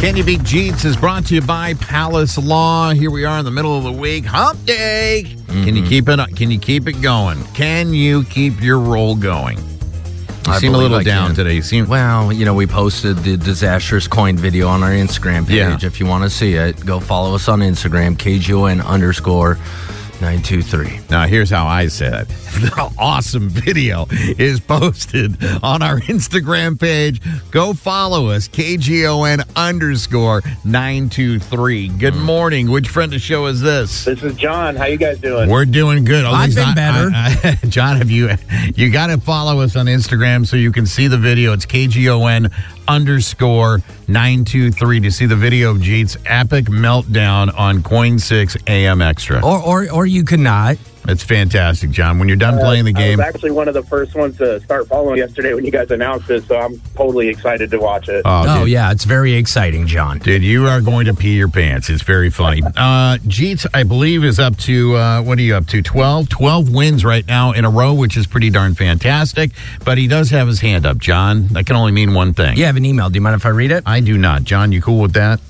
Can You Beat Jeetz is brought to you by Palace Law. Here we are in the middle of the week, hump day. Can Mm-hmm. you keep it? Can you keep it going? Can you keep your roll going? You I seem a little I down can. today. You seem Well, you know, we posted the disastrous coin video on our Instagram page. Yeah. If you want to see it, go follow us on Instagram, KGON underscore 923. Now, here's how I said it. The awesome video is posted on our Instagram page. Go follow us, KGON underscore 923. Good Mm. morning. Which friend of show is this? This is John. How you guys doing? We're doing good. At I've least been I- better. I- I- John, have you you got to follow us on Instagram so you can see the video. It's KGON underscore 923 to see the video of Jeetz's epic meltdown on Coin 6 AM Extra. Or, or, or you could not. It's fantastic, John. When you're done playing the game, I game, was actually one of the first ones to start following yesterday when you guys announced it, so I'm totally excited to watch it. oh, Oh, yeah, it's very exciting, John. Dude, you are going to pee your pants. It's very funny. Uh, Jeetz, I believe, is up to, uh, what are you up to? 12? 12 wins right now in a row, which is pretty darn fantastic. But he does have his hand up, John. That can only mean one thing. You have an email. Do you mind if I read it? I do not. John, you cool with that?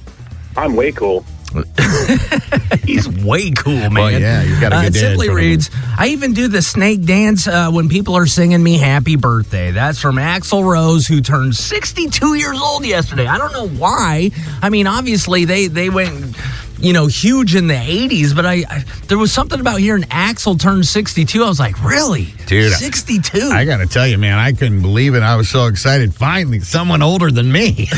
I'm way cool. He's way cool, man. Well, yeah, you've got a Uh, good it simply him. reads, I even do the snake dance uh, when people are singing me happy birthday. That's from Axl Rose, who turned 62 years old yesterday. I don't know why. I mean, obviously, they, they went, you know, huge in the 80s, but I, I there was something about hearing Axl turn 62. I was like, really? Dude, 62? I got to tell you, man, I couldn't believe it. I was so excited. Finally, someone older than me.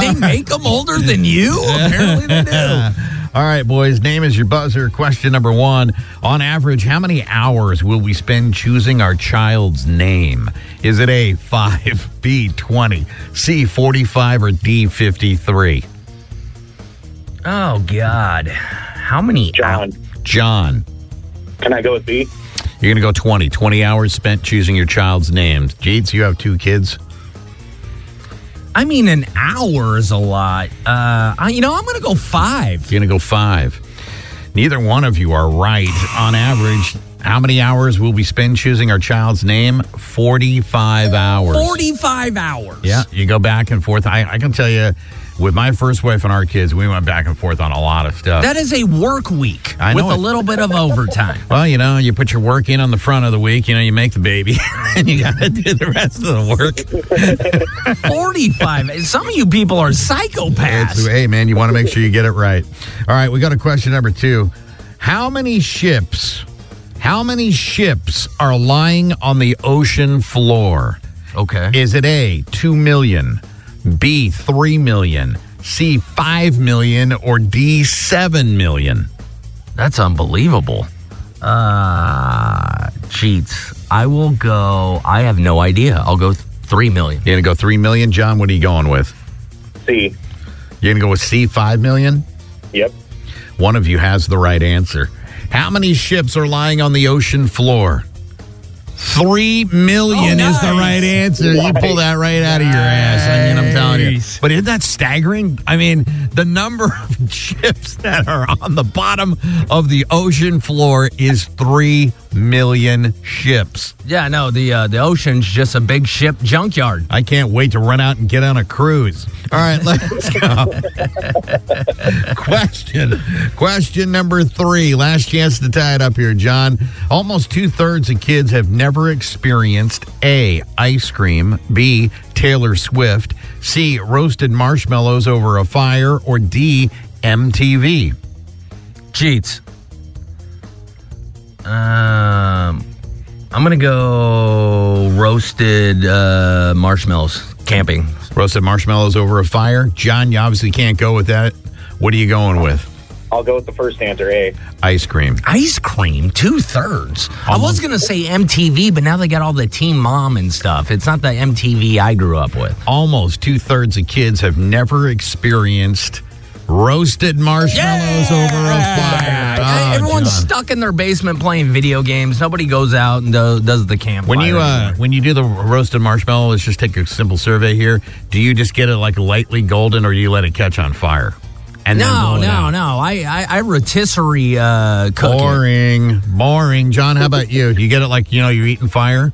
they make them older than you? Apparently they do. All right, boys, name is your buzzer. Question number one. On average, how many hours will we spend choosing our child's name? Is it A, 5, B, 20, C, 45, or D, 53? Oh, God. How many John, John, can I go with B? you're going to go 20. 20 hours spent choosing your child's name. Jeetz, you have two kids. I mean, an hour is a lot. Uh, I, you know, I'm going to go five. You're going to go five. Neither one of you are right. On average, how many hours will we spend choosing our child's name? 45 hours. 45 hours. Yeah, you go back and forth. I, I can tell you, with my first wife and our kids, we went back and forth on a lot of stuff. That is a work week I with know a it. little bit of overtime. well, you know, you put your work in on the front of the week, you know, you make the baby, and you got to do the rest of the work. 45. Some of you people are It's, psychopaths. hey, man, you want to make sure you get it right. All right, we got a question number two. How many ships, how many ships are lying on the ocean floor? Okay. Is it A, 2 million, B, 3 million, C, 5 million, or D, 7 million? That's unbelievable. Uh, Jeetz. I will go. I have no idea. I'll go th- 3 million. You're going to go 3 million? John, what are you going with? C. You're going to go with C, 5 million? Yep. One of you has the right answer. How many ships are lying on the ocean floor? Three million Oh, is the right answer. You pull that right out of your ass. I mean, I'm telling you. But isn't that staggering? I mean, The number of ships that are on the bottom of the ocean floor is 3 million ships. Yeah, no, the uh, the ocean's just a big ship junkyard. I can't wait to run out and get on a cruise. All right, let's go. question. Question number three. Last chance to tie it up here, John. Almost two thirds of kids have never experienced A, ice cream, B, Taylor Swift, C, roasted marshmallows over a fire, or D, MTV. Jeetz. Um, I'm gonna go roasted uh, marshmallows camping. Roasted marshmallows over a fire. John, you obviously can't go with that. What are you going with? I'll go with the first answer, A. Ice cream. Ice cream, two thirds. I was gonna say MTV, but now they got all the Teen Mom and stuff. It's not the MTV I grew up with. Almost two thirds of kids have never experienced roasted marshmallows over a fire. Oh, Everyone's John. stuck in their basement playing video games. Nobody goes out and do, does the campfire. When you uh, when you do the roasted marshmallow, let's just take a simple survey here. Do you just get it like lightly golden, or do you let it catch on fire? And no, no, no. I I, I rotisserie uh, cook it. Boring, boring. John, how about you? Do you get it like you know you're eating fire?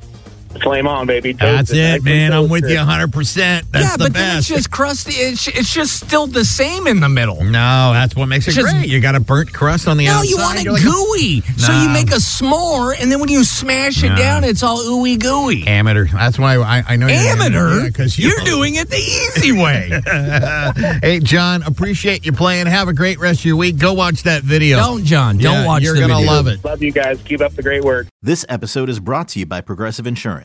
Flame on, baby. That's Toasted, nice it, man. I'm with toasted. you 100. percent That's yeah, the but then it's just crusty. It's, it's just still the same in the middle. no, that's what makes it It's just- great. You got a burnt crust on the No, outside. you want it You're like a gooey. So you make a s'more, and then when you smash it No. down, it's all ooey gooey. amateur. That's why I, I know you're Amateur? because You're doing it the easy way. Hey, John, appreciate you playing. Have a great rest of your week. Go watch that video. don't, John. Don't Yeah, watch You're the gonna video. love it. Love you guys. Keep up the great work. This episode is brought to you by Progressive Insurance.